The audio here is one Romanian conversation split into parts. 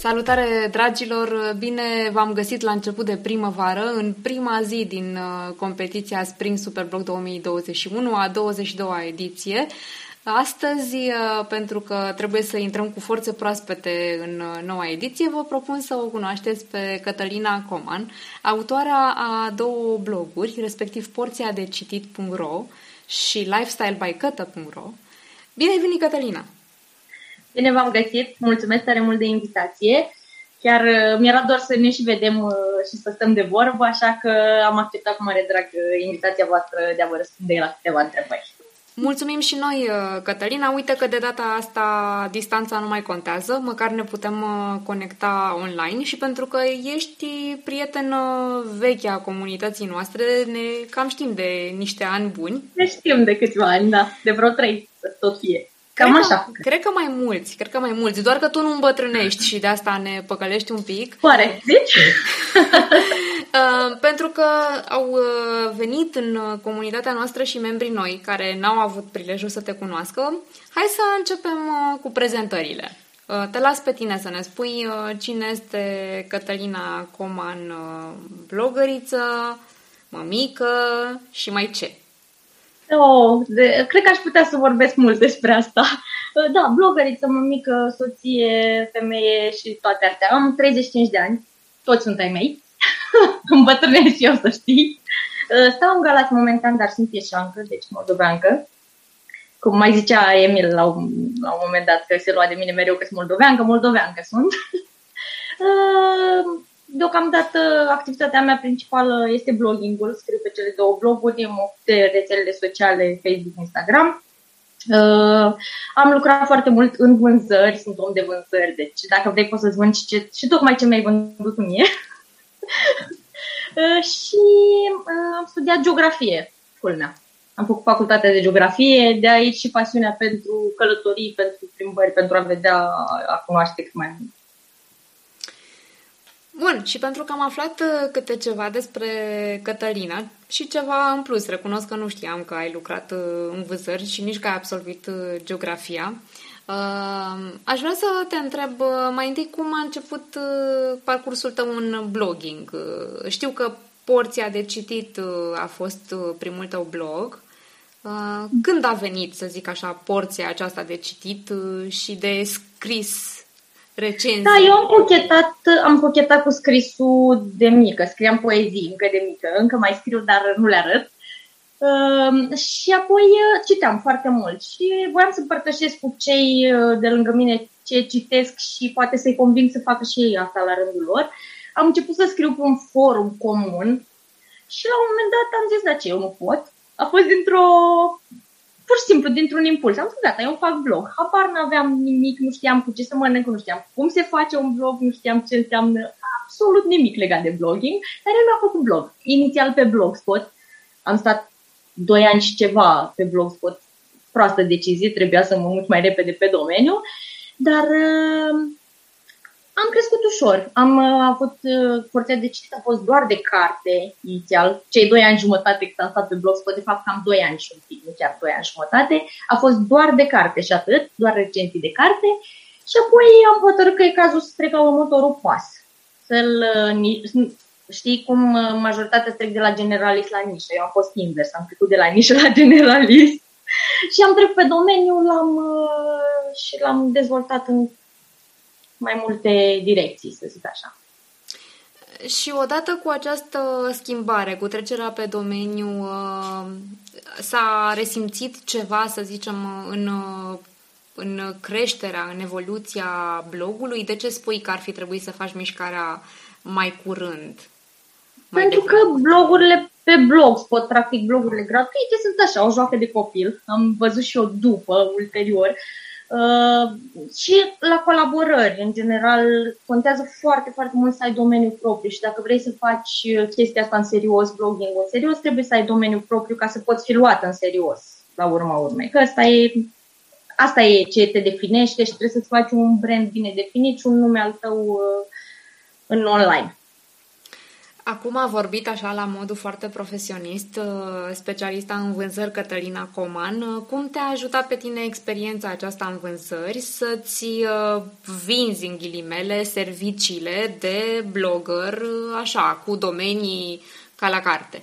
Salutare, dragilor! Bine v-am găsit la început de primăvară, în prima zi din uh, competiția Spring Superblock 2021, a 22-a ediție. Astăzi, uh, pentru că trebuie să intrăm cu forțe proaspete în uh, noua ediție, vă propun să o cunoașteți pe Cătălina Coman, autoarea a două bloguri, respectiv porția de citit.ro și lifestylebycătă.ro. Bine ai venit, Cătălina! Bine v-am găsit, mulțumesc tare mult de invitație. Chiar uh, mi-era doar să ne și vedem uh, și să stăm de vorbă, așa că am acceptat cu mare drag uh, invitația voastră de a vă răspunde la câteva întrebări. Mulțumim și noi, Cătălina. Uite că de data asta distanța nu mai contează, măcar ne putem conecta online și pentru că ești prieten veche a comunității noastre, ne cam știm de niște ani buni. Ne știm de câțiva ani, da, de vreo trei, să tot fie. Cam cred așa. Că, cred că mai mulți, cred că mai mulți. Doar că tu nu îmbătrânești și de asta ne păcălești un pic. Pare, zici? uh, pentru că au uh, venit în comunitatea noastră și membrii noi care n-au avut prilejul să te cunoască. Hai să începem uh, cu prezentările. Uh, te las pe tine să ne spui uh, cine este Cătălina Coman, uh, blogăriță, mămică și mai ce. Oh, de, cred că aș putea să vorbesc mult despre asta. Da, blogăriță, mămică, soție, femeie și toate astea. Am 35 de ani, toți sunt ai mei. Îmbătrânesc și eu, să știi. Stau în Galați momentan, dar sunt ieșancă, deci moldoveancă. Cum mai zicea Emil la un, la un moment dat, că se lua de mine mereu că sunt moldoveancă, moldoveancă sunt. Deocamdată activitatea mea principală este bloggingul, scriu pe cele două bloguri, de rețelele sociale Facebook, Instagram. Uh, am lucrat foarte mult în vânzări, sunt om de vânzări, deci dacă vrei poți să-ți vânzi ce, și tocmai ce mi-ai vândut mie. uh, și uh, am studiat geografie, culmea. Am făcut facultatea de geografie, de aici și pasiunea pentru călătorii, pentru plimbări, pentru a vedea, a cunoaște cât mai mult. Bun, și pentru că am aflat uh, câte ceva despre Cătălina și ceva în plus, recunosc că nu știam că ai lucrat uh, în vânzări și nici că ai absolvit uh, geografia, aș vrea să te întreb mai întâi cum a început parcursul tău în blogging. Știu că porția de citit a fost primul tău blog. Când a venit, să zic așa, porția aceasta de citit și de scris recenzii. Da, eu am cochetat, am cochetat cu scrisul de mică, scriam poezii încă de mică, încă mai scriu, dar nu le arăt. Uh, și apoi uh, citeam foarte mult și voiam să împărtășesc cu cei uh, de lângă mine ce citesc și poate să-i conving să facă și ei asta la rândul lor. Am început să scriu pe un forum comun și la un moment dat am zis, da ce, eu nu pot. A fost dintr-o pur și simplu, dintr-un impuls. Am zis, gata, eu fac blog. Habar n-aveam nimic, nu știam cu ce să mănânc, nu știam cum se face un blog, nu știam ce înseamnă absolut nimic legat de blogging, dar el mi-a făcut blog. Inițial pe Blogspot. Am stat doi ani și ceva pe Blogspot. Proastă decizie, trebuia să mă mut mai repede pe domeniu, dar uh, am crescut ușor. Am uh, avut uh, porția de citit, a fost doar de carte inițial. Cei doi ani jumătate cât am stat pe blogspot, de fapt cam doi ani și un pic, nu chiar doi ani jumătate, a fost doar de carte și atât, doar recenzii de carte. Și apoi am hotărât că e cazul să trec la următorul pas. Să-l, uh, știi cum uh, majoritatea trec de la generalist la nișă. Eu am fost invers, am trecut de la nișă la generalist. și am trecut pe domeniu l-am, uh, și l-am dezvoltat în mai multe direcții, să zic așa. Și odată cu această schimbare, cu trecerea pe domeniu, uh, s-a resimțit ceva, să zicem, în, uh, în creșterea, în evoluția blogului? De ce spui că ar fi trebuit să faci mișcarea mai curând? Mai Pentru că blogurile pe blogspot, practic blogurile gratuite, sunt așa, o joacă de copil. Am văzut și eu după, ulterior. Uh, Uh, și la colaborări, în general, contează foarte, foarte mult să ai domeniul propriu și dacă vrei să faci chestia asta în serios, blogging în serios, trebuie să ai domeniul propriu ca să poți fi luat în serios, la urma urmei. Că asta e, asta e ce te definește și trebuie să-ți faci un brand bine definit și un nume al tău uh, în online. Acum a vorbit așa la modul foarte profesionist, uh, specialista în vânzări Cătălina Coman. Uh, cum te-a ajutat pe tine experiența aceasta în vânzări să-ți uh, vinzi în ghilimele serviciile de blogger așa, cu domenii ca la carte?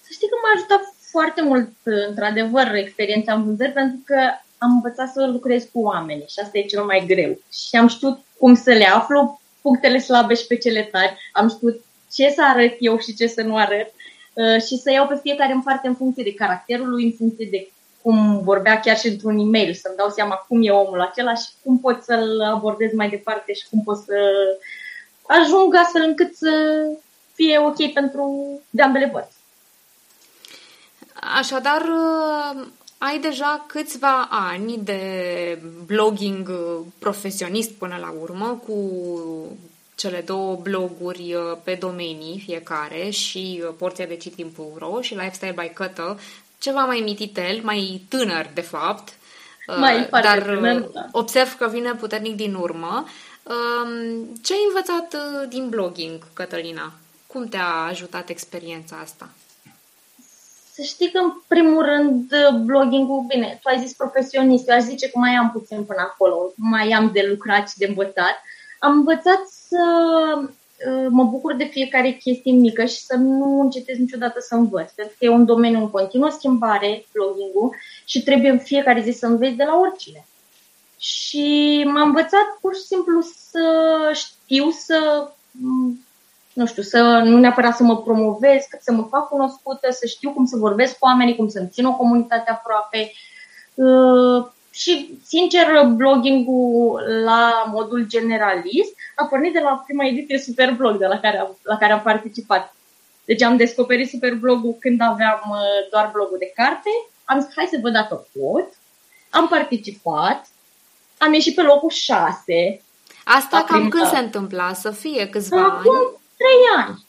Să știi că m-a ajutat foarte mult, într-adevăr, experiența în vânzări, pentru că am învățat să lucrez cu oameni și asta e cel mai greu. Și am știut cum să le aflu, punctele slabe și pe cele tari. Am știut ce să arăt eu și ce să nu arăt uh, și să iau pe fiecare în parte în funcție de caracterul lui, în funcție de cum vorbea chiar și într-un e-mail, să-mi dau seama cum e omul acela și cum pot să-l abordez mai departe și cum pot să ajung astfel încât să fie ok pentru de ambele părți. Așadar, uh, ai deja câțiva ani de blogging profesionist până la urmă, cu cele două bloguri uh, pe domenii fiecare și uh, porția de citim.ro și Lifestyle by Cătă, ceva mai mititel, mai tânăr de fapt, uh, mai dar tânăr, da. observ că vine puternic din urmă. Um, ce ai învățat din blogging, Cătălina? Cum te-a ajutat experiența asta? Să știi că, în primul rând, blogging-ul, bine, tu ai zis profesionist, eu aș zice că mai am puțin până acolo, mai am de lucrat și de învățat. Am învățat să uh, mă bucur de fiecare chestie mică și să nu încetez niciodată să învăț. Pentru că e un domeniu în continuă schimbare, blogging-ul, și trebuie în fiecare zi să înveți de la oricine. Și m-am învățat pur și simplu să știu să, mm, nu știu, să nu neapărat să mă promovez, cât să mă fac cunoscută, să știu cum să vorbesc cu oamenii, cum să-mi țin o comunitate aproape. Uh, și, sincer, blogging-ul la modul generalist a pornit de la prima ediție Superblog de la care, am, la care am participat. Deci am descoperit Superblogul când aveam uh, doar blogul de carte. Am zis, hai să văd dacă pot. Am participat. Am ieșit pe locul 6. Asta cam când se întâmpla? Să fie câțiva Acum ani? 3 ani.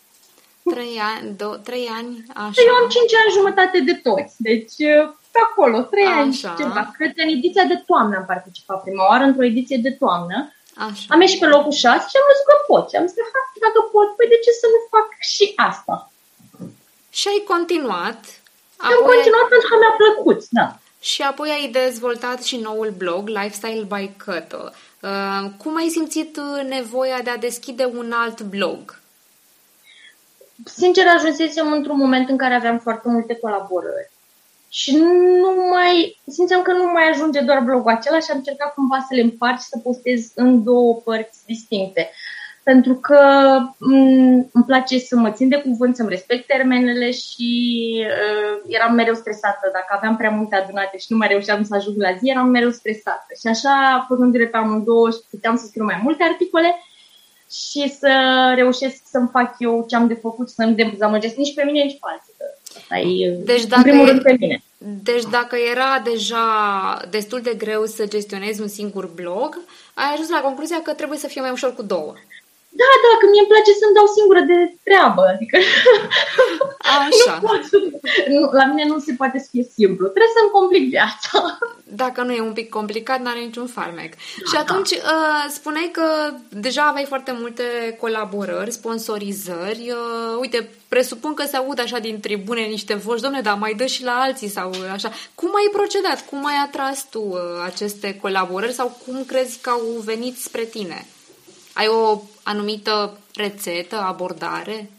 Trei ani, do- trei ani, așa. Eu am 5 ani jumătate de toți. Deci uh, pe acolo, 3 ani Așa. ceva. Cred că în ediția de toamnă am participat prima oară, într-o ediție de toamnă. Așa. Am ieșit pe locul 6 și am văzut că pot. Și am zis, ha, dacă pot, păi de ce să nu fac și asta? Și ai continuat. Și am continuat pentru că mi-a plăcut, da. Și apoi ai dezvoltat și noul blog, Lifestyle by Cătă. Uh, cum ai simțit uh, nevoia de a deschide un alt blog? Sincer, ajunsesem într-un moment în care aveam foarte multe colaborări. Și nu mai, simțeam că nu mai ajunge doar blogul acela și am încercat cumva să le împart și să postez în două părți distincte. Pentru că m- îmi place să mă țin de cuvânt, să-mi respect termenele și uh, eram mereu stresată. Dacă aveam prea multe adunate și nu mai reușeam să ajung la zi, eram mereu stresată. Și așa, făcându-le pe amândouă, puteam să scriu mai multe articole și să reușesc să-mi fac eu ce am de făcut, să nu dezamăgesc nici pe mine, nici pe alții. Asta e, Deci în dacă primul e- rând, pe mine. Deci dacă era deja destul de greu să gestionezi un singur blog, ai ajuns la concluzia că trebuie să fie mai ușor cu două. Da, da, că mie îmi place să-mi dau singură de treabă. Adică Așa. nu pot, nu, la mine nu se poate să fie simplu. Trebuie să-mi complic viața. Dacă nu e un pic complicat, n-are niciun farmec. Da, și atunci uh, spuneai că deja aveai foarte multe colaborări, sponsorizări. Uh, uite, presupun că se aud așa din tribune niște voci, domne, dar mai dă și la alții sau așa. Cum ai procedat? Cum ai atras tu uh, aceste colaborări sau cum crezi că au venit spre tine? Ai o anumită rețetă, abordare?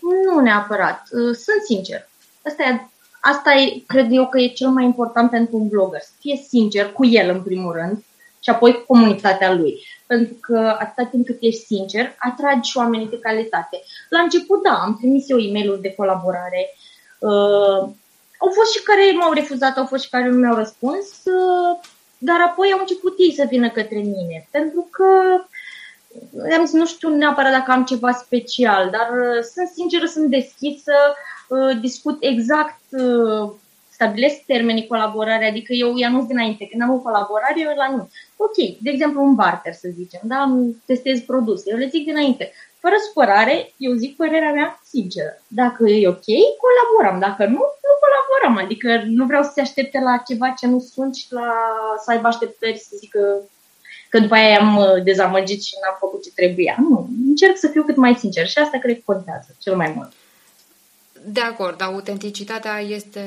Nu neapărat. Uh, Sunt sincer. Asta e, asta e, cred eu că e cel mai important pentru un blogger. Să fie sincer cu el, în primul rând, și apoi cu comunitatea lui. Pentru că atâta timp cât ești sincer, atragi și oamenii de calitate. La început, da, am trimis eu e mail de colaborare. Uh, au fost și care m-au refuzat, au fost și care nu mi-au răspuns, uh, dar apoi au început ei să vină către mine. Pentru că am zis, nu știu neapărat dacă am ceva special, dar uh, sunt sinceră, sunt deschisă, uh, discut exact, uh, stabilesc termenii colaborare, adică eu i anunț dinainte. Când am o colaborare, eu îl anunț. Ok, de exemplu un barter, să zicem, da, îmi testez produse, eu le zic dinainte. Fără supărare, eu zic părerea mea sinceră. Dacă e ok, colaborăm. Dacă nu, nu colaborăm. Adică nu vreau să se aștepte la ceva ce nu sunt și la, să aibă așteptări să zică că că după aia am uh, dezamăgit și n-am făcut ce trebuia. Nu, încerc să fiu cât mai sincer și asta cred că contează cel mai mult. De acord, autenticitatea este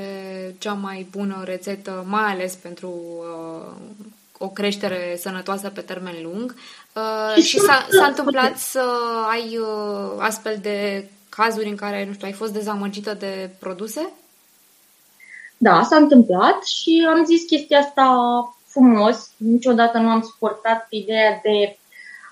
cea mai bună rețetă, mai ales pentru uh, o creștere sănătoasă pe termen lung. Uh, și s-a, s-a întâmplat să ai uh, astfel de cazuri în care, nu știu, ai fost dezamăgită de produse? Da, s-a întâmplat și am zis chestia asta frumos. Niciodată nu am suportat ideea de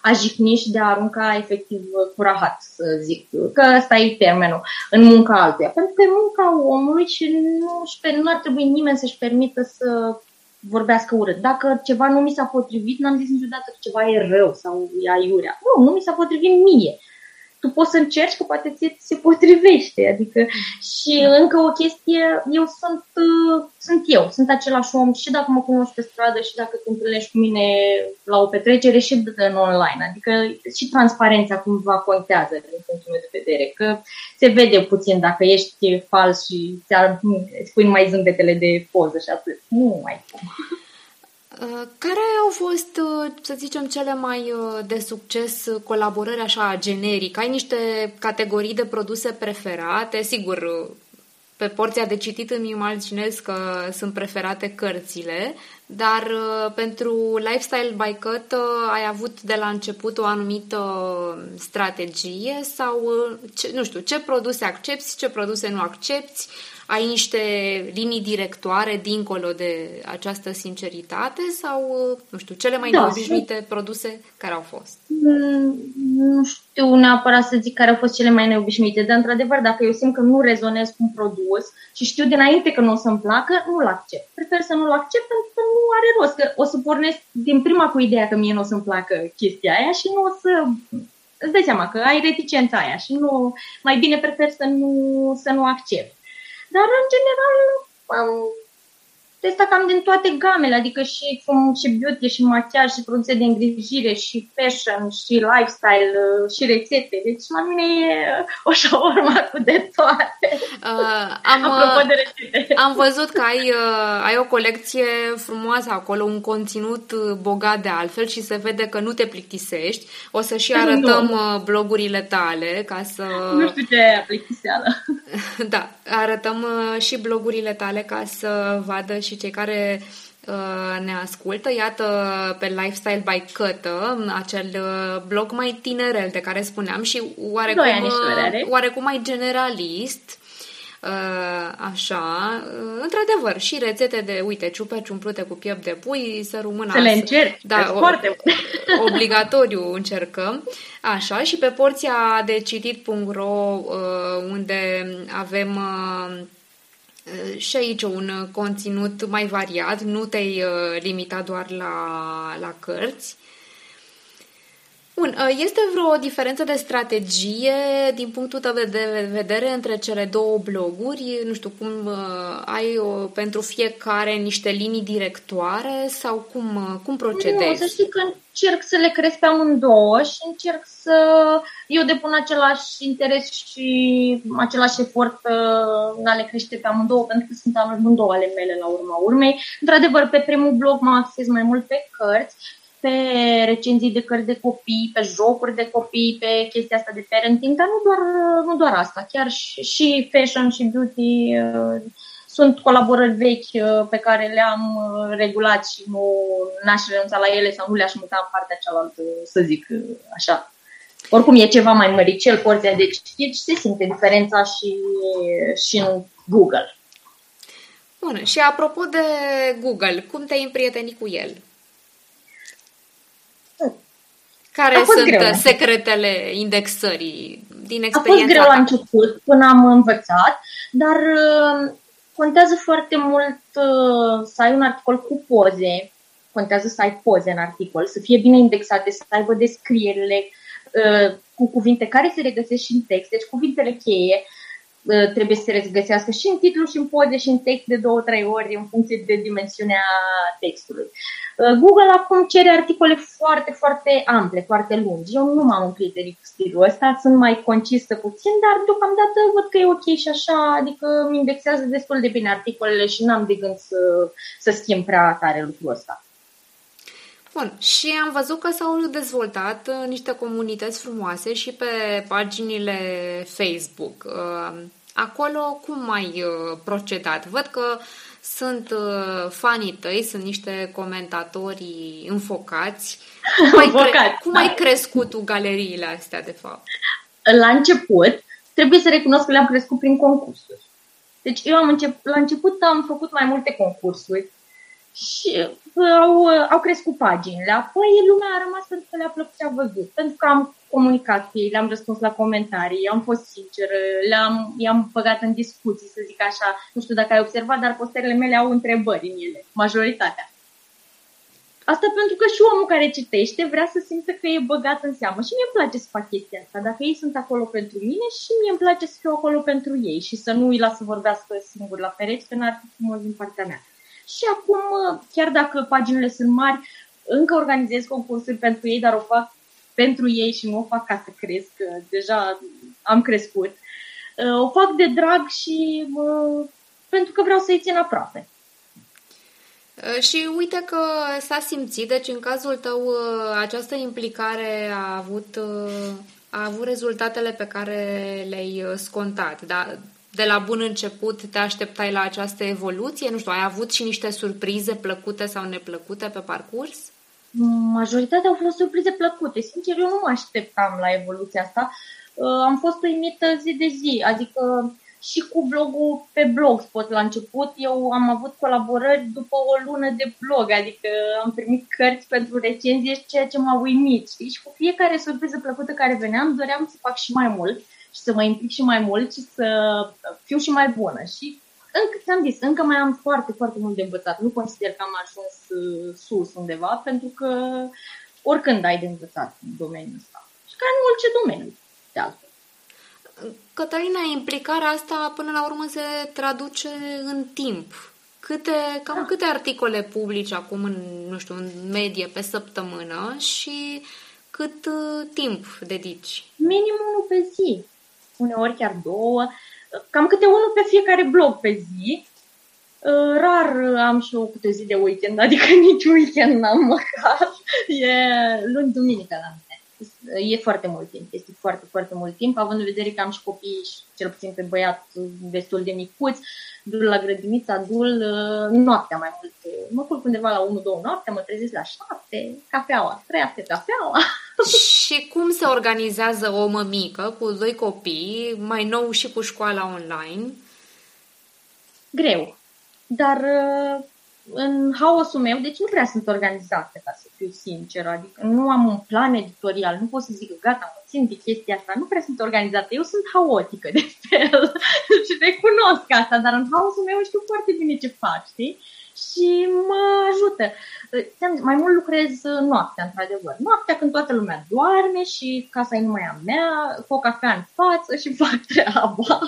a jicni și de a arunca efectiv curahat, să zic, că ăsta e termenul, în munca altuia. Pentru că e munca omului și nu, nu ar trebui nimeni să-și permită să vorbească urât. Dacă ceva nu mi s-a potrivit, n-am zis niciodată că ceva e rău sau e aiurea. Nu, nu mi s-a potrivit mie tu poți să încerci că poate ți se potrivește. Adică și încă o chestie, eu sunt, uh, sunt eu, sunt același om și dacă mă cunoști pe stradă și dacă te întâlnești cu mine la o petrecere și în online. Adică și transparența cumva contează din punctul meu de vedere, că se vede puțin dacă ești fals și îți pui numai zâmbetele de poză și atât. Nu mai cum. Uh, care au fost, uh, să zicem, cele mai uh, de succes colaborări așa generic? Ai niște categorii de produse preferate? Sigur, pe porția de citit îmi imaginez că sunt preferate cărțile, dar pentru Lifestyle by Cut ai avut de la început o anumită strategie sau, ce, nu știu, ce produse accepti, ce produse nu accepti? Ai niște linii directoare dincolo de această sinceritate sau, nu știu, cele mai da, neobișnuite sunt... produse care au fost? Mm, nu știu neapărat să zic care au fost cele mai neobișnuite, dar într-adevăr, dacă eu simt că nu rezonez cu un produs și știu dinainte că nu o să-mi placă, nu-l accept. Prefer să nu-l accept pentru că nu are rost, că o să pornesc din prima cu ideea că mie nu o să-mi placă chestia aia și nu o să îți dai seama că ai reticența aia și nu, mai bine prefer să nu, să nu accept. Dar, în general, am testat cam din toate gamele, adică și, și beauty, și machiaj, și produse de îngrijire, și fashion, și lifestyle, uh, și rețete. Deci la mine e o șaurma cu de toate. Uh, am, Apropo de rețete. Am văzut că ai, uh, ai o colecție frumoasă acolo, un conținut uh, bogat de altfel și se vede că nu te plictisești. O să și arătăm nu. blogurile tale ca să... Nu știu ce e plictiseală. Da, arătăm și blogurile tale ca să vadă și cei care uh, ne ascultă. Iată pe Lifestyle by Cătă, acel uh, blog mai tinerel de care spuneam și oarecum, uh, oarecum mai generalist. Așa, într-adevăr, și rețete de, uite, ciuperci umplute cu piept de pui, să rămână... Să le încerci, da, o, foarte Obligatoriu încercăm. Așa, și pe porția de citit.ro, unde avem Eh, și aici un conținut mai variat, nu te-ai eh, limita doar la, la cărți. Bun, eh, este vreo diferență de strategie din punctul tău de vedere între cele două bloguri? Nu știu, cum ai o, pentru fiecare niște linii directoare sau cum, cum procedezi? Nu, să știi că încerc să le cresc pe amândouă și încerc să eu depun același interes și același efort uh, în a le crește pe amândouă, pentru că sunt amândouă ale mele la urma urmei. Într-adevăr, pe primul blog mă acces mai mult pe cărți, pe recenzii de cărți de copii, pe jocuri de copii, pe chestia asta de parenting, dar nu doar, nu doar asta, chiar și, și fashion și beauty uh, sunt colaborări vechi uh, pe care le-am uh, regulat și nu n-aș renunța la ele sau nu le-aș muta în partea cealaltă, să zic uh, așa. Oricum e ceva mai măricel porția de citit și se simte diferența și, și în Google. Bun, și apropo de Google, cum te-ai împrietenit cu el? Care sunt greu. secretele indexării din experiența A fost greu ta? la început, până am învățat, dar Contează foarte mult uh, să ai un articol cu poze, contează să ai poze în articol, să fie bine indexate, să aibă descrierile uh, cu cuvinte care se regăsesc și în text, deci cuvintele cheie uh, trebuie să se regăsească și în titlu, și în poze, și în text de două, trei ori, în funcție de dimensiunea textului. Uh, Google acum cere articole foarte, foarte ample, foarte lungi. Eu nu m-am împrietenit cu stilul ăsta, sunt mai concisă puțin, dar deocamdată văd că e ok și așa, adică îmi indexează destul de bine articolele și n-am de gând să, să schimb prea tare lucrul ăsta. Bun, și am văzut că s-au dezvoltat uh, niște comunități frumoase și pe paginile Facebook. Uh, acolo cum mai uh, procedat? Văd că sunt fanii tăi, sunt niște comentatori înfocați. Cum ai, cre- cum ai crescut tu galeriile astea, de fapt? La început, trebuie să recunosc că le-am crescut prin concursuri. Deci eu am încep, la început am făcut mai multe concursuri și uh, au, uh, au crescut paginile. Apoi lumea a rămas pentru că le-a plăcut ce a văzut. Pentru că am comunicat cu ei, le-am răspuns la comentarii, am fost sinceră, le-am, i-am băgat în discuții, să zic așa. Nu știu dacă ai observat, dar posterele mele au întrebări în ele, majoritatea. Asta pentru că și omul care citește vrea să simtă că e băgat în seamă. Și mie îmi place să fac chestia asta. Dacă ei sunt acolo pentru mine și mie îmi place să fiu acolo pentru ei și să nu îi las să vorbească singur la pereți, că n-ar fi frumos din partea mea. Și acum, chiar dacă paginile sunt mari, încă organizez concursuri pentru ei, dar o fac pentru ei și nu o fac ca să cresc, că deja am crescut. O fac de drag și pentru că vreau să-i țin aproape. Uh, și uite că s-a simțit, deci în cazul tău uh, această implicare a avut, uh, a avut rezultatele pe care le-ai scontat. Da? De la bun început te așteptai la această evoluție? Nu știu, ai avut și niște surprize plăcute sau neplăcute pe parcurs? Majoritatea au fost surprize plăcute. Sincer, eu nu mă așteptam la evoluția asta. Am fost uimită zi de zi, adică și cu blogul pe Blogspot la început. Eu am avut colaborări după o lună de blog, adică am primit cărți pentru recenzie, ceea ce m-a uimit. Știi? Și cu fiecare surpriză plăcută care veneam, doream să fac și mai mult și să mă implic și mai mult și să fiu și mai bună. Și încă ți-am zis, încă mai am foarte, foarte mult de învățat. Nu consider că am ajuns uh, sus undeva, pentru că oricând ai de învățat în domeniul ăsta. Și ca în orice domeniu, de altfel. Cătălina, implicarea asta până la urmă se traduce în timp. Câte, cam câte articole publici acum în, nu știu, în medie pe săptămână și cât uh, timp dedici? Minim unul pe zi, uneori chiar două, cam câte unul pe fiecare blog pe zi. Uh, rar am și o câte zi de weekend, adică nici weekend n-am măcar. E luni, duminică la e foarte mult timp, este foarte, foarte mult timp, având în vedere că am și copii, cel puțin pe băiat, destul de micuți, dul la grădinița, dul uh, noaptea mai mult. Mă culc undeva la 1-2 noaptea, mă trezesc la 7, cafeaua, trăiască cafeaua. și cum se organizează o mămică cu doi copii, mai nou și cu școala online? Greu. Dar uh, în haosul meu, deci nu prea sunt organizată, ca să fiu sinceră, adică nu am un plan editorial, nu pot să zic gata, mă țin de chestia asta, nu prea sunt organizată, eu sunt haotică de fel și recunosc asta, dar în haosul meu știu foarte bine ce fac, știi? Și mă ajută. Mai mult lucrez noaptea, într-adevăr. Noaptea când toată lumea doarme și casa e numai a mea, cu o cafea în față și fac treaba.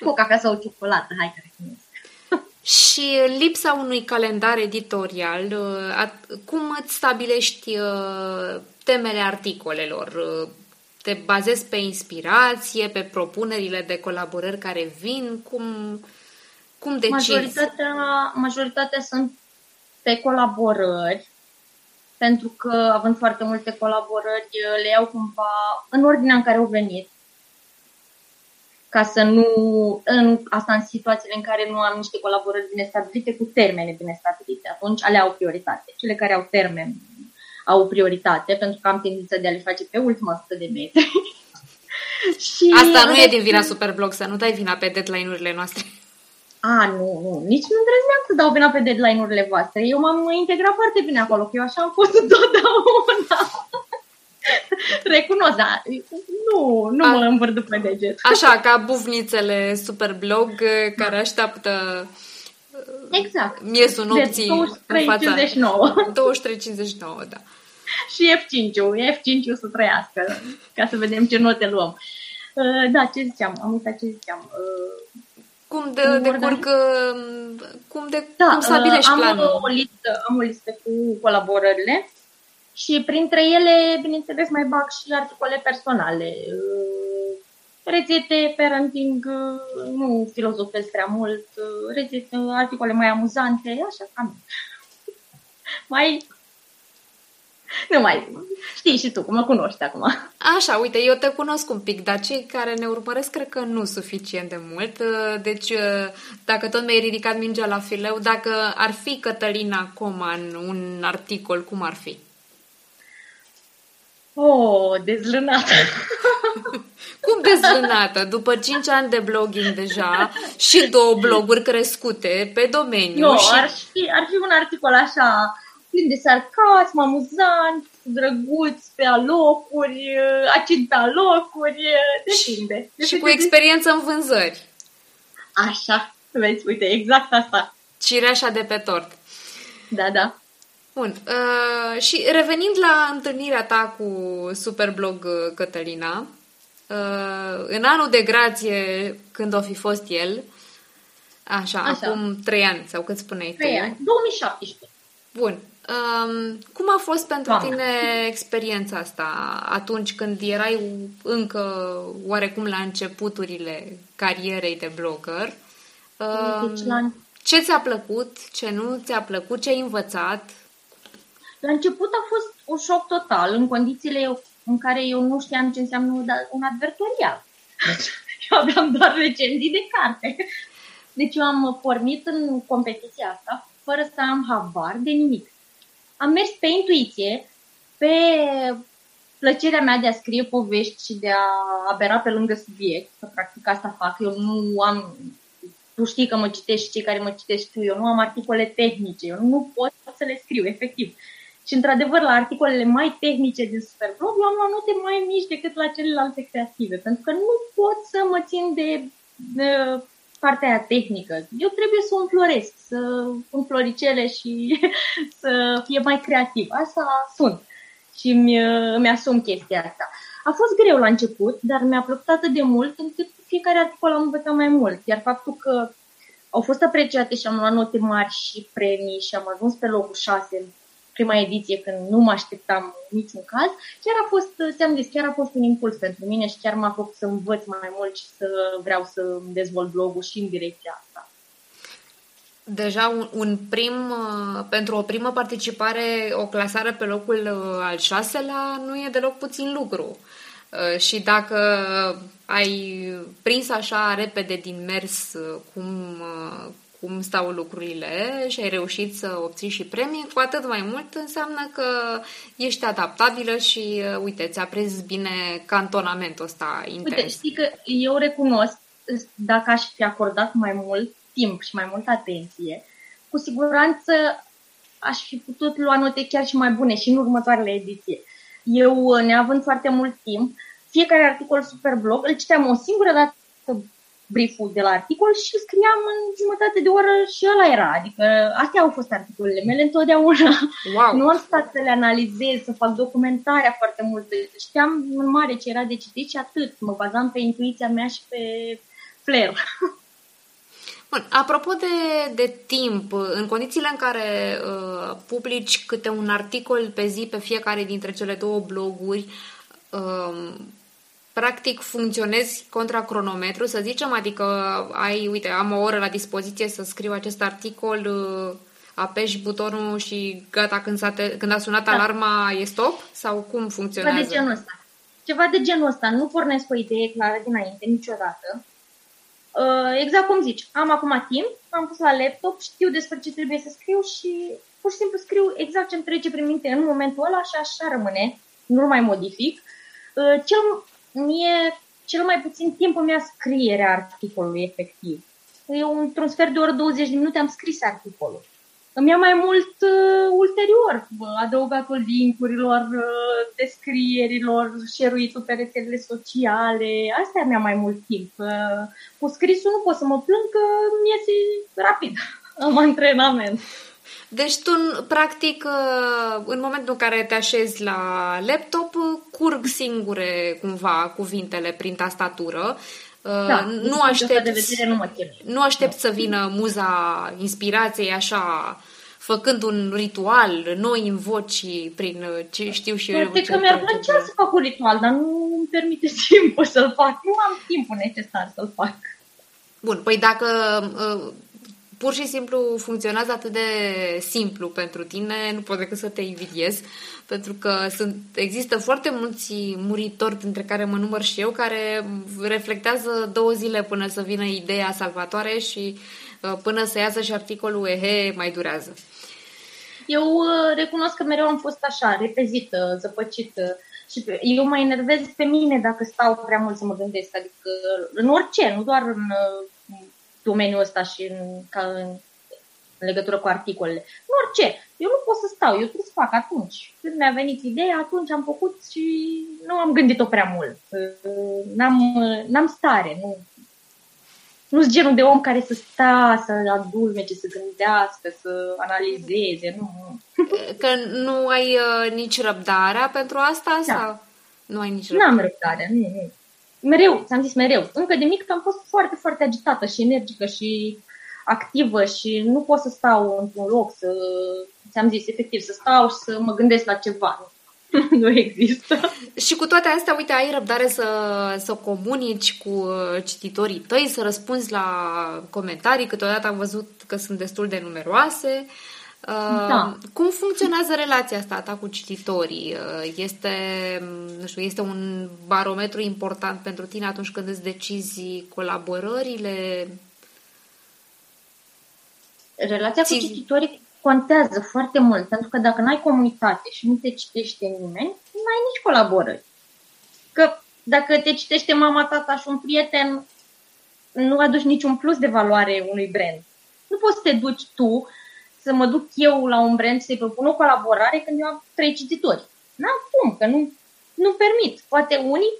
cu o cafea sau o ciocolată, hai că recunosc. Și lipsa unui calendar editorial, uh, cum îți stabilești uh, temele articolelor? Uh, te bazezi pe inspirație, pe propunerile de colaborări care vin? Cum, cum decizi? Majoritatea, majoritatea sunt pe colaborări, pentru că având foarte multe colaborări, le iau cumva în ordinea în care au venit ca să nu, în, asta în situațiile în care nu am niște colaborări bine stabilite cu termene bine stabilite, atunci ale au prioritate. Cele care au termen au prioritate, pentru că am tendința de a le face pe ultima 100 de metri. și Asta nu e din vina Superblog, să nu dai vina pe deadline-urile noastre. A, nu, nu, nici nu îndrăzneam să dau vina pe deadline-urile voastre. Eu m-am integrat foarte bine acolo, că eu așa am fost întotdeauna. Recunosc, dar nu, nu A, mă învăr după deget. Așa, ca bufnițele Superblog eh, care așteaptă eh, Exact. Miezul nopții în fața... 23.59. 23.59, da. Și F5-ul, F5-ul să trăiască, ca să vedem ce note luăm. Uh, da, ce ziceam? Am uitat ce ziceam. Uh, cum de, de curg, cum, de, da, cum stabilești am planul? O listă, am o listă cu colaborările și printre ele, bineînțeles, mai bag și articole personale. Uh, rețete, parenting, uh, nu filozofez prea mult, uh, rețete, articole mai amuzante, așa, cam. mai nu mai... Știi și tu, cum mă cunoști acum. Așa, uite, eu te cunosc un pic, dar cei care ne urmăresc cred că nu suficient de mult. Deci, dacă tot mi-ai ridicat mingea la fileu, dacă ar fi Cătălina Coman un articol, cum ar fi? Oh, dezlânată. Cum dezlânată? După 5 ani de blogging deja și două bloguri crescute pe domeniu. Nu, și... ar, fi, ar fi un articol așa plin de sarcasm, amuzant, drăguț, pe alocuri, acid pe alocuri, depinde. Și, și cu experiență în vânzări. Așa, vezi, uite, exact asta. Cireașa de pe tort. Da, da. Bun. Uh, și revenind la întâlnirea ta cu Superblog uh, Cătălina, uh, în anul de grație, când o fi fost el, așa, așa. acum trei ani, sau cât spuneai trei tu? ani, 2017. Bun. Um, cum a fost pentru Doamne. tine experiența asta atunci când erai încă oarecum la începuturile carierei de blogger? Deci, la... Ce ți-a plăcut, ce nu ți-a plăcut, ce ai învățat? La început a fost un șoc total, în condițiile în care eu nu știam ce înseamnă un advertorial. eu aveam doar recenzii de carte. Deci eu am pornit în competiția asta fără să am habar de nimic. Am mers pe intuiție, pe plăcerea mea de a scrie povești și de a abera pe lângă subiect, că practic asta fac. Eu nu am, tu știi că mă citești, cei care mă citești tu, eu nu am articole tehnice, eu nu pot să le scriu, efectiv. Și, într-adevăr, la articolele mai tehnice din Superblog, eu am luat note mai mici decât la celelalte creative, pentru că nu pot să mă țin de, de partea aia tehnică. Eu trebuie să o înfloresc, să înfloricele și să fie mai creativ. Asta sunt și îmi, îmi asum chestia asta. A fost greu la început, dar mi-a plăcut atât de mult încât fiecare articol am învățat mai mult. Iar faptul că au fost apreciate și am luat note mari și premii și am ajuns pe locul 6 prima ediție când nu mă așteptam niciun caz, chiar a fost, ți-am zis, chiar a fost un impuls pentru mine și chiar m-a făcut să învăț mai mult și să vreau să dezvolt blogul și în direcția asta. Deja un, un prim, uh, pentru o primă participare, o clasare pe locul uh, al șaselea nu e deloc puțin lucru. Uh, și dacă ai prins așa repede din mers cum, cum stau lucrurile și ai reușit să obții și premii, cu atât mai mult înseamnă că ești adaptabilă și, uite, ți-a prins bine cantonamentul ăsta intens. Uite, știi că eu recunosc, dacă aș fi acordat mai mult timp și mai multă atenție, cu siguranță aș fi putut lua note chiar și mai bune și în următoarele ediție. Eu, neavând foarte mult timp, fiecare articol Superblog îl citeam o singură dată brieful de la articol și scriam în jumătate de oră și ăla era. Adică astea au fost articolele mele întotdeauna. Wow. Nu am stat să le analizez, să fac documentarea foarte mult. Știam în mare ce era de citit și atât. Mă bazam pe intuiția mea și pe flair. Bun, apropo de, de timp, în condițiile în care uh, publici câte un articol pe zi pe fiecare dintre cele două bloguri, uh, practic funcționezi contra cronometru, să zicem, adică ai, uite, am o oră la dispoziție să scriu acest articol, uh, apeși butonul și gata, când, s-a te, când a sunat da. alarma e stop? Sau cum funcționează? Ceva de genul ăsta. Ceva de genul ăsta. Nu pornesc o idee clară dinainte, niciodată. Uh, exact cum zici, am acum timp, am pus la laptop, știu despre ce trebuie să scriu și pur și simplu scriu exact ce îmi trece prin minte în momentul ăla și așa rămâne, nu mai modific. Uh, cel mie cel mai puțin timp îmi ia scrierea articolului efectiv. Eu într-un sfert de oră, 20 de minute am scris articolul. Îmi ia mai mult uh, ulterior adăugatul linkurilor, uh, descrierilor, șeruitul pe rețelele sociale. Astea mi-a mai mult timp. Uh, cu scrisul nu pot să mă plâng că mi iese rapid. Am antrenament. Deci tu, practic, uh, în momentul în care te așezi la laptop, curg singure, cumva, cuvintele prin tastatură. Uh, da, nu aștept, de vedere, nu, mă nu aștept să vină muza inspirației așa, făcând un ritual, noi în voci prin uh, ce știu și eu. că mi-ar plăcea să fac un ritual, dar nu îmi permite timpul să-l fac. Nu am timpul necesar să-l fac. Bun, păi dacă pur și simplu funcționează atât de simplu pentru tine, nu pot decât să te invidiez, pentru că sunt, există foarte mulți muritori, dintre care mă număr și eu, care reflectează două zile până să vină ideea salvatoare și uh, până să iasă și articolul ehe, mai durează. Eu uh, recunosc că mereu am fost așa, repezită, zăpăcită. Și eu mă enervez pe mine dacă stau prea mult să mă gândesc, adică în orice, nu doar în domeniul ăsta și în, ca în, în legătură cu articolele. În orice. Eu nu pot să stau, eu trebuie să fac atunci. Când mi-a venit ideea, atunci am făcut și nu am gândit-o prea mult. N-am, n-am stare, nu, nu sunt genul de om care să sta, să adulmece, să gândească, să analizeze. Nu, nu. Că nu ai uh, nici răbdarea pentru asta? Da. Sau? Nu ai nici răbdare? N-am răbdare, nu, nu. Mereu, ți-am zis mereu. Încă de mic am fost foarte, foarte agitată și energică și activă și nu pot să stau într-un loc, să, ți-am zis, efectiv, să stau și să mă gândesc la ceva. nu există. Și cu toate astea, uite, ai răbdare să, să comunici cu uh, cititorii tăi, să răspunzi la comentarii, câteodată am văzut că sunt destul de numeroase. Uh, da. Cum funcționează relația asta ta cu cititorii? Uh, este, nu știu, este un barometru important pentru tine atunci când îți decizi colaborările? Relația Ți... cu cititorii contează foarte mult, pentru că dacă n-ai comunitate și nu te citește nimeni, nu ai nici colaborări. Că dacă te citește mama, tata și un prieten, nu aduci niciun plus de valoare unui brand. Nu poți să te duci tu, să mă duc eu la un brand să-i propun o colaborare când eu am trei cititori. N-am cum, că nu, nu permit. Poate unii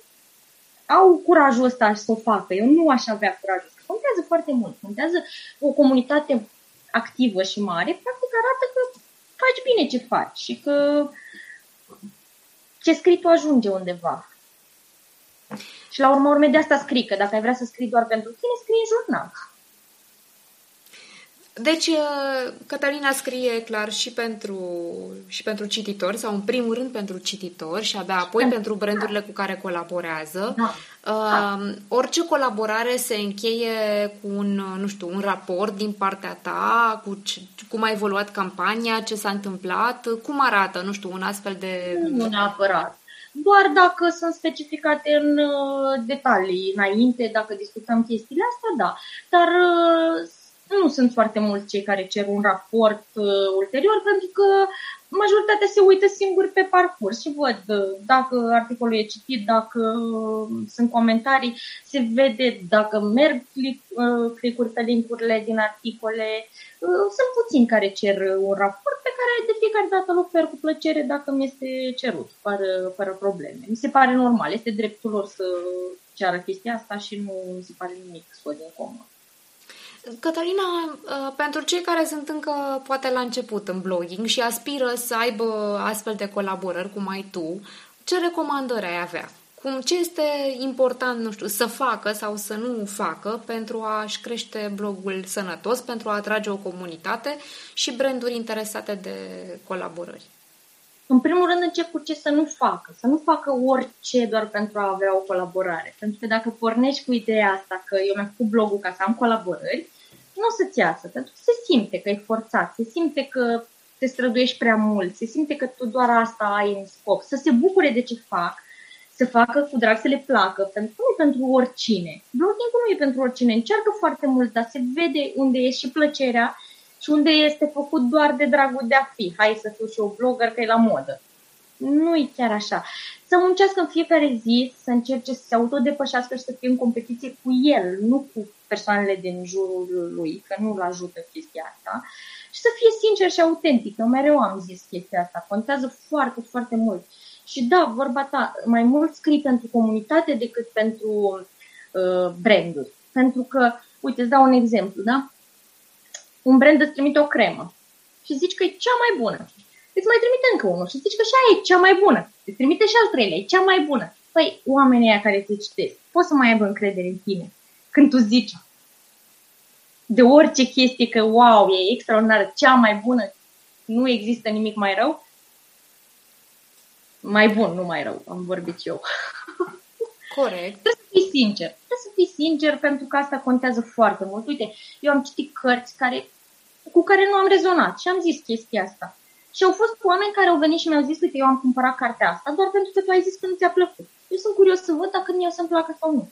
au curajul ăsta să o facă. Eu nu aș avea curajul ăsta. Contează foarte mult. Contează o comunitate activă și mare, practic arată că faci bine ce faci și că ce scrii tu ajunge undeva. Și la urmă urme de asta scrii, că dacă ai vrea să scrii doar pentru tine, scrii în jurnal. Deci, uh, Cătălina scrie clar și pentru, și pentru cititori, sau în primul rând pentru cititori și abia apoi pentru brandurile cu care colaborează. Da. Uh, orice colaborare se încheie cu un, nu știu, un raport din partea ta, cu ce, cum a evoluat campania, ce s-a întâmplat, cum arată, nu știu, un astfel de... Nu neapărat. Doar dacă sunt specificate în uh, detalii înainte, dacă discutăm chestiile astea, da. Dar uh, nu sunt foarte mulți cei care cer un raport uh, ulterior, pentru că majoritatea se uită singuri pe parcurs și văd uh, dacă articolul e citit, dacă uh, sunt comentarii, se vede dacă merg click, uh, click-uri pe linkurile din articole. Uh, sunt puțini care cer un raport pe care de fiecare dată îl ofer cu plăcere dacă mi este cerut, fără, fără probleme. Mi se pare normal, este dreptul lor să ceară chestia asta și nu mi se pare nimic scos din comă. Cătălina, uh, pentru cei care sunt încă poate la început în blogging și aspiră să aibă astfel de colaborări cum ai tu, ce recomandări ai avea? Cum, ce este important, nu știu, să facă sau să nu facă pentru a-și crește blogul sănătos, pentru a atrage o comunitate și branduri interesate de colaborări? În primul rând încep cu ce să nu facă. Să nu facă orice doar pentru a avea o colaborare. Pentru că dacă pornești cu ideea asta că eu mi-am făcut blogul ca să am colaborări, nu o să-ți iasă. Pentru că se simte că e forțat, se simte că te străduiești prea mult, se simte că tu doar asta ai în scop. Să se bucure de ce fac, să facă cu drag să le placă, pentru că nu e pentru oricine. Blogging nu e pentru oricine. Încearcă foarte mult, dar se vede unde e și plăcerea și unde este făcut doar de dragul de a fi. Hai să fiu și o blogger că e la modă. Nu e chiar așa. Să muncească în fiecare zi, să încerce să se autodepășească și să fie în competiție cu el, nu cu persoanele din jurul lui, că nu-l ajută chestia asta. Și să fie sincer și autentic. Eu mereu am zis chestia asta. Contează foarte, foarte mult. Și da, vorba ta, mai mult scrii pentru comunitate decât pentru uh, branduri. Pentru că, uite, îți dau un exemplu, da? un brand îți trimite o cremă și zici că e cea mai bună. Îți mai trimite încă unul și zici că și aia e cea mai bună. Îți trimite și al treilea, e cea mai bună. Păi, oamenii aia care te citesc, pot să mai aibă încredere în tine când tu zici de orice chestie că, wow, e extraordinară, cea mai bună, nu există nimic mai rău? Mai bun, nu mai rău, am vorbit eu. Corect. Trebuie să fii sincer. Trebuie să fii sincer pentru că asta contează foarte mult. Uite, eu am citit cărți care, cu care nu am rezonat și am zis chestia asta. Și au fost oameni care au venit și mi-au zis, uite, eu am cumpărat cartea asta doar pentru că tu ai zis că nu ți-a plăcut. Eu sunt curios să văd dacă mie o să-mi placă sau nu.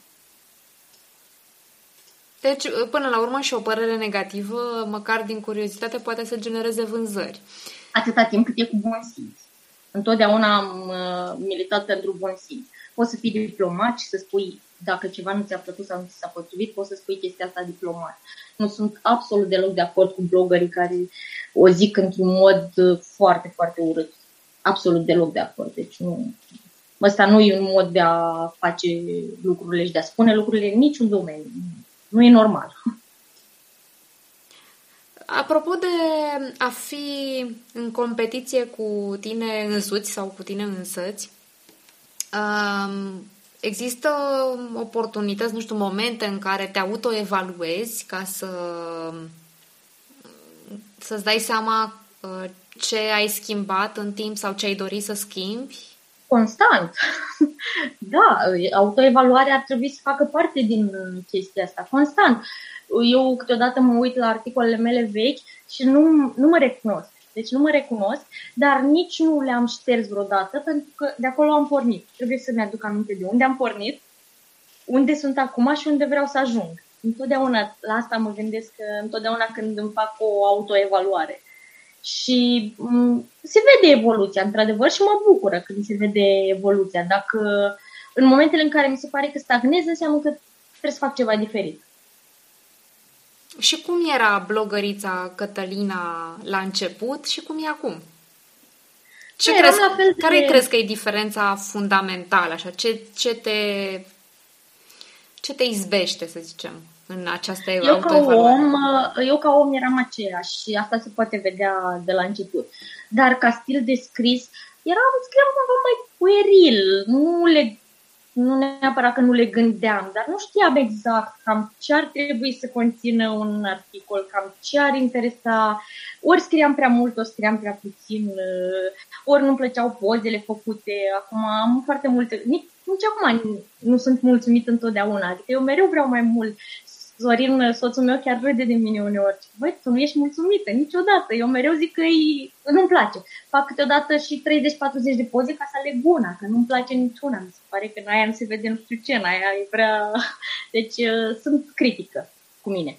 Deci, până la urmă, și o părere negativă, măcar din curiozitate, poate să genereze vânzări. Atâta timp cât e cu bun simț. Întotdeauna am uh, militat pentru bun simț. Poți să fii diplomat și să spui dacă ceva nu ți-a plăcut sau nu ți s-a potrivit, poți să spui chestia asta diplomat. Nu sunt absolut deloc de acord cu blogării care o zic într-un mod uh, foarte, foarte urât. Absolut deloc de acord. Deci nu, ăsta nu e un mod de a face lucrurile și de a spune lucrurile în niciun domeniu. Nu e normal. Apropo de a fi în competiție cu tine însuți sau cu tine însăți, um, există oportunități, nu știu, momente în care te autoevaluezi ca să să-ți dai seama uh, ce ai schimbat în timp sau ce ai dori să schimbi? Constant. da, autoevaluarea ar trebui să facă parte din chestia asta, constant. Eu câteodată mă uit la articolele mele vechi și nu, nu mă recunosc. Deci nu mă recunosc, dar nici nu le-am șters vreodată pentru că de acolo am pornit. Trebuie să-mi aduc aminte de unde am pornit, unde sunt acum și unde vreau să ajung. Întotdeauna la asta mă gândesc întotdeauna când îmi fac o autoevaluare. Și m- mm, se vede evoluția, într-adevăr, și mă bucură când se vede evoluția. Dacă în momentele în care mi se pare că stagnez, înseamnă că trebuie să fac ceva diferit. Și cum era blogărița Cătălina la început și cum e acum? Ce crezi, la fel de... Care crezi că e diferența fundamentală? Așa? Ce, ce, te, ce te izbește, să zicem, în această eu ca om, Eu ca om eram aceeași și asta se poate vedea de la început. Dar ca stil de scris, eram, scriam cumva mai pueril, nu le nu neapărat că nu le gândeam, dar nu știam exact cam ce ar trebui să conțină un articol, cam ce ar interesa. Ori scriam prea mult, ori scriam prea puțin, uh, ori nu-mi plăceau pozele făcute. Acum am foarte multe, nici, nici acum nu sunt mulțumit întotdeauna. Adică eu mereu vreau mai mult Zorin, soțul meu, chiar râde de mine uneori. Băi, tu nu ești mulțumită niciodată. Eu mereu zic că nu-mi place. Fac câteodată și 30-40 de poze ca să aleg una, că nu-mi place niciuna. Mi se pare că în aia nu se vede nu știu ce, în aia e prea... Deci uh, sunt critică cu mine.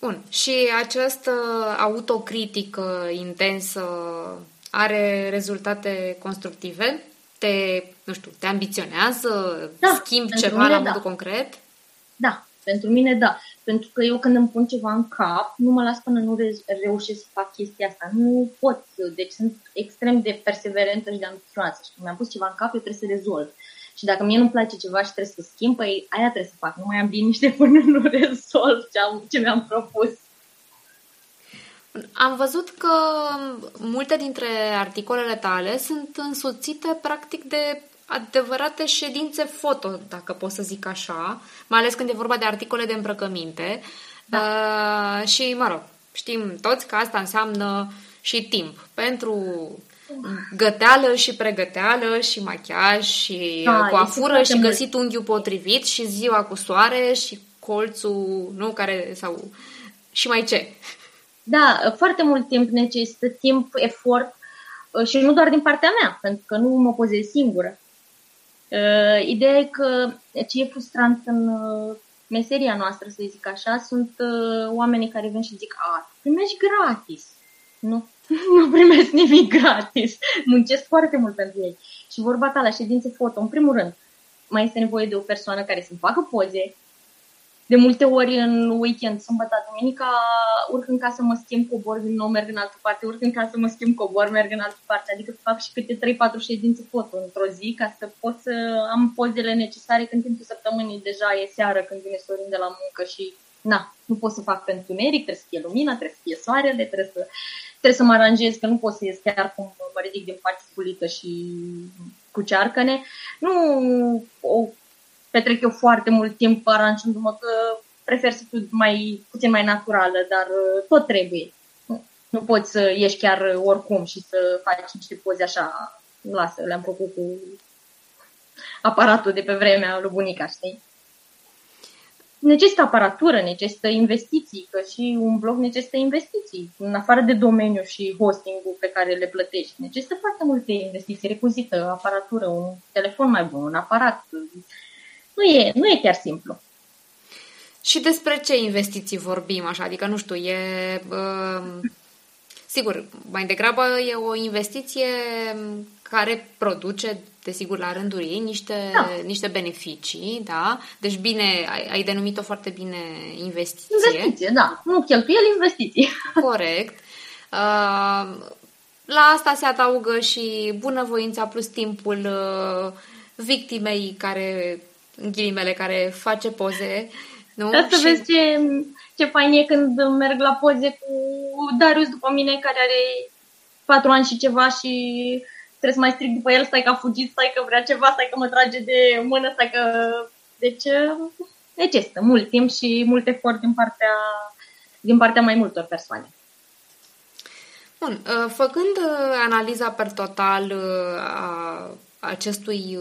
Bun. Și această autocritică intensă are rezultate constructive? Te, nu știu, te ambiționează? Da, schimbi ceva la modul da. concret? Da, pentru mine, da. Pentru că eu când îmi pun ceva în cap, nu mă las până nu re- reușesc să fac chestia asta. Nu pot. Deci sunt extrem de perseverentă și de ambițioasă. Și când mi-am pus ceva în cap, eu trebuie să rezolv. Și dacă mie nu-mi place ceva și trebuie să schimb, păi aia trebuie să fac. Nu mai am liniște până nu rezolv ce, am, ce mi-am propus. Am văzut că multe dintre articolele tale sunt însoțite practic de adevărate ședințe foto, dacă pot să zic așa, mai ales când e vorba de articole de îmbrăcăminte. Da. Uh, și, mă rog, știm toți că asta înseamnă și timp pentru găteală și pregăteală și machiaj și da, coafură și găsit mult. unghiul potrivit și ziua cu soare și colțul, nu, care sau și mai ce. Da, foarte mult timp necesită, timp, efort uh, și nu doar din partea mea, pentru că nu mă pozez singură. Uh, ideea e că ce e frustrant în uh, meseria noastră, să zic așa, sunt uh, oamenii care vin și zic, a, primești gratis. Nu, nu primesc nimic gratis. Muncesc foarte mult pentru ei. Și vorba ta la ședințe foto, în primul rând, mai este nevoie de o persoană care să facă poze, de multe ori în weekend, sâmbătă, duminica, urc în casă, mă schimb cobor, din nou merg în altă parte, urc în casă, mă schimb cobor, merg în altă parte. Adică fac și câte 3-4 ședințe foto într-o zi ca să pot să am pozele necesare când timpul săptămânii deja e seară, când vine Sorin de la muncă și na, nu pot să fac pentru neric, trebuie să fie lumina, trebuie să fie soarele, trebuie să, trebuie să mă aranjez, că nu pot să ies chiar cum mă ridic din pat sculită și cu cearcăne. Nu o petrec eu foarte mult timp aranjându-mă că prefer să fiu mai, puțin mai naturală, dar uh, tot trebuie. Nu poți să ieși chiar oricum și să faci niște poze așa, lasă, le-am făcut cu aparatul de pe vremea lui bunica, știi? necesită aparatură, necesită investiții, că și un blog necesită investiții, în afară de domeniu și hosting-ul pe care le plătești. Necesită foarte multe investiții, recuzită, aparatură, un telefon mai bun, un aparat. Nu e, nu e chiar simplu. Și despre ce investiții vorbim așa? Adică, nu știu, e... Uh, sigur, mai degrabă e o investiție care produce desigur, la rândul ei, niște, da. niște beneficii, da? Deci bine, ai, ai denumit-o foarte bine investiție. Investiție, da. Nu cheltuieli, investiție. Corect. Uh, la asta se adaugă și bunăvoința plus timpul uh, victimei care, în ghilimele, care face poze. Nu? Da, să și... vezi ce, ce fain e când merg la poze cu Darius după mine, care are patru ani și ceva și trebuie să mai stric după el, stai că a fugit, stai că vrea ceva, stai că mă trage de mână, stai că... Deci necesită mult timp și mult efort din partea, din partea mai multor persoane. Bun, uh, făcând uh, analiza per total uh, a acestui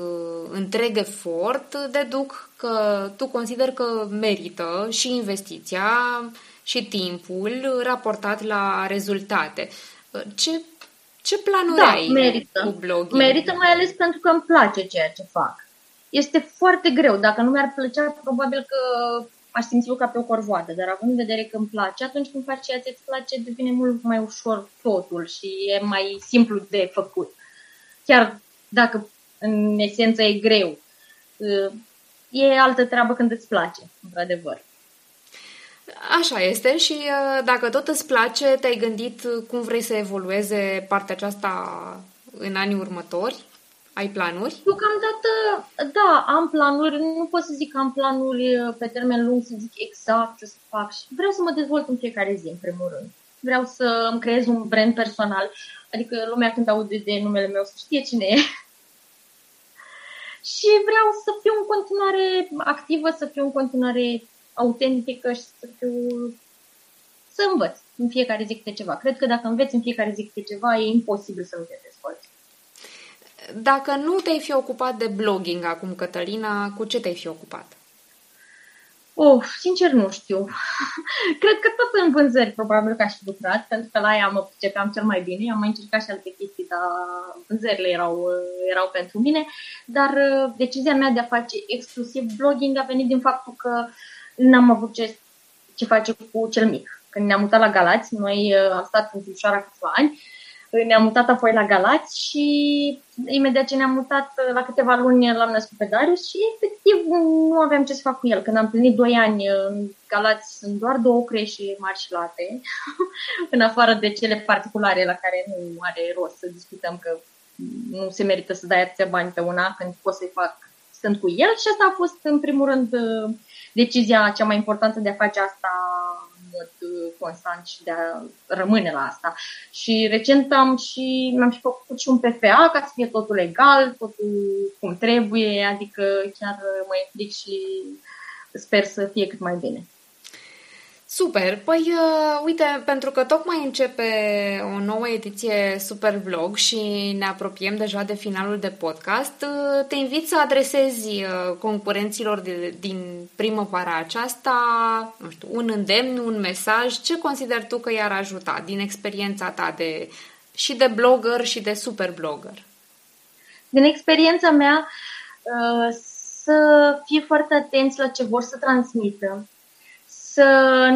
întreg efort, deduc că tu consider că merită și investiția și timpul raportat la rezultate. Ce ce planuri da, ai merită. cu blogging? Merită mai ales pentru că îmi place ceea ce fac. Este foarte greu. Dacă nu mi-ar plăcea, probabil că aș simți ca pe o corvoadă, dar având în vedere că îmi place, atunci când faci ceea ce îți place, devine mult mai ușor totul și e mai simplu de făcut. Chiar dacă în esență e greu, e altă treabă când îți place, într-adevăr. Așa este și uh, dacă tot îți place, te-ai gândit cum vrei să evolueze partea aceasta în anii următori? Ai planuri? Deocamdată, da, am planuri. Nu pot să zic că am planuri uh, pe termen lung, să zic exact ce să fac. Și vreau să mă dezvolt în fiecare zi, în primul rând. Vreau să îmi creez un brand personal. Adică lumea când aude de numele meu să știe cine e. și vreau să fiu în continuare activă, să fiu în continuare autentică și să fiu să învăț în fiecare zi câte ceva. Cred că dacă înveți în fiecare zi câte ceva, e imposibil să nu te dezvolți. Dacă nu te-ai fi ocupat de blogging acum, Cătălina, cu ce te-ai fi ocupat? Oh, sincer nu știu. Cred că tot în vânzări probabil că aș fi lucrat, pentru că la ea mă pricepeam cel mai bine. Am mai încercat și alte chestii, dar vânzările erau, erau pentru mine. Dar uh, decizia mea de a face exclusiv blogging a venit din faptul că uh, n-am avut ce, ce face cu cel mic. Când ne-am mutat la Galați, noi uh, am stat în Timișoara câțiva ani, uh, ne-am mutat apoi la Galați și imediat ce ne-am mutat uh, la câteva luni l-am născut pe Darius și efectiv nu aveam ce să fac cu el. Când am plinit 2 ani în Galați sunt doar două creșe mari și late, în afară de cele particulare la care nu are rost să discutăm că nu se merită să dai atâția bani pe una când poți să-i fac stând cu el și asta a fost în primul rând decizia cea mai importantă de a face asta în mod uh, constant și de a rămâne la asta. Și recent am și, mi-am și făcut și un PFA ca să fie totul legal, totul cum trebuie, adică chiar mă implic și sper să fie cât mai bine. Super! Păi, uh, uite, pentru că tocmai începe o nouă ediție Super Vlog și ne apropiem deja de finalul de podcast, uh, te invit să adresezi uh, concurenților de, din primăvara aceasta, nu știu, un îndemn, un mesaj, ce consideri tu că i-ar ajuta din experiența ta de, și de blogger și de super blogger? Din experiența mea, uh, să fie foarte atenți la ce vor să transmită să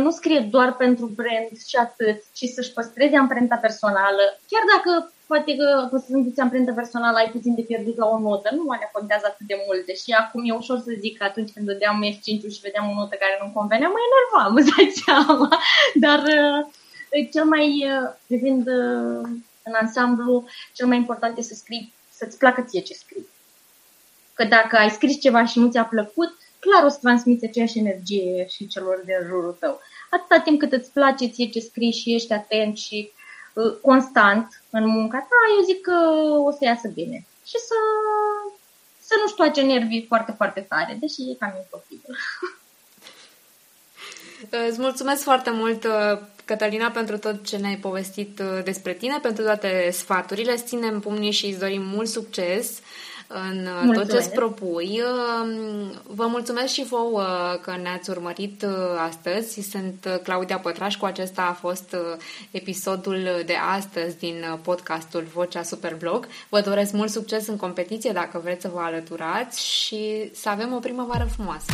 nu scrie doar pentru brand și atât, ci să-și păstreze amprenta personală. Chiar dacă poate că păstrându-ți amprenta personală ai puțin de pierdut la o notă, nu mai contează atât de mult. Deși acum e ușor să zic că atunci când dădeam F5 și vedeam o notă care nu convenea, mă enervam, îți dați seama. Dar uh, cel mai, uh, privind uh, în ansamblu, cel mai important e să scrii, să-ți placă ție ce scrii. Că dacă ai scris ceva și nu ți-a plăcut, clar o să transmiți aceeași energie și celor din jurul tău. Atâta timp cât îți place ție ce scrii și ești atent și uh, constant în munca ta, eu zic că o să iasă bine. Și să, să nu-și toace nervii foarte, foarte tare, deși e cam imposibil. Îți mulțumesc foarte mult, uh, Cătălina, pentru tot ce ne-ai povestit uh, despre tine, pentru toate sfaturile. Îți ținem pumnii și îți dorim mult succes în uh, mulțumesc. tot ce îți propui. Um, vă mulțumesc și vouă uh, că ne-ați urmărit uh, astăzi. Sunt Claudia Pătraș, cu acesta a fost episodul de astăzi din podcastul Vocea Superblog. Vă doresc mult succes în competiție dacă vreți să vă alăturați și să avem o primăvară frumoasă!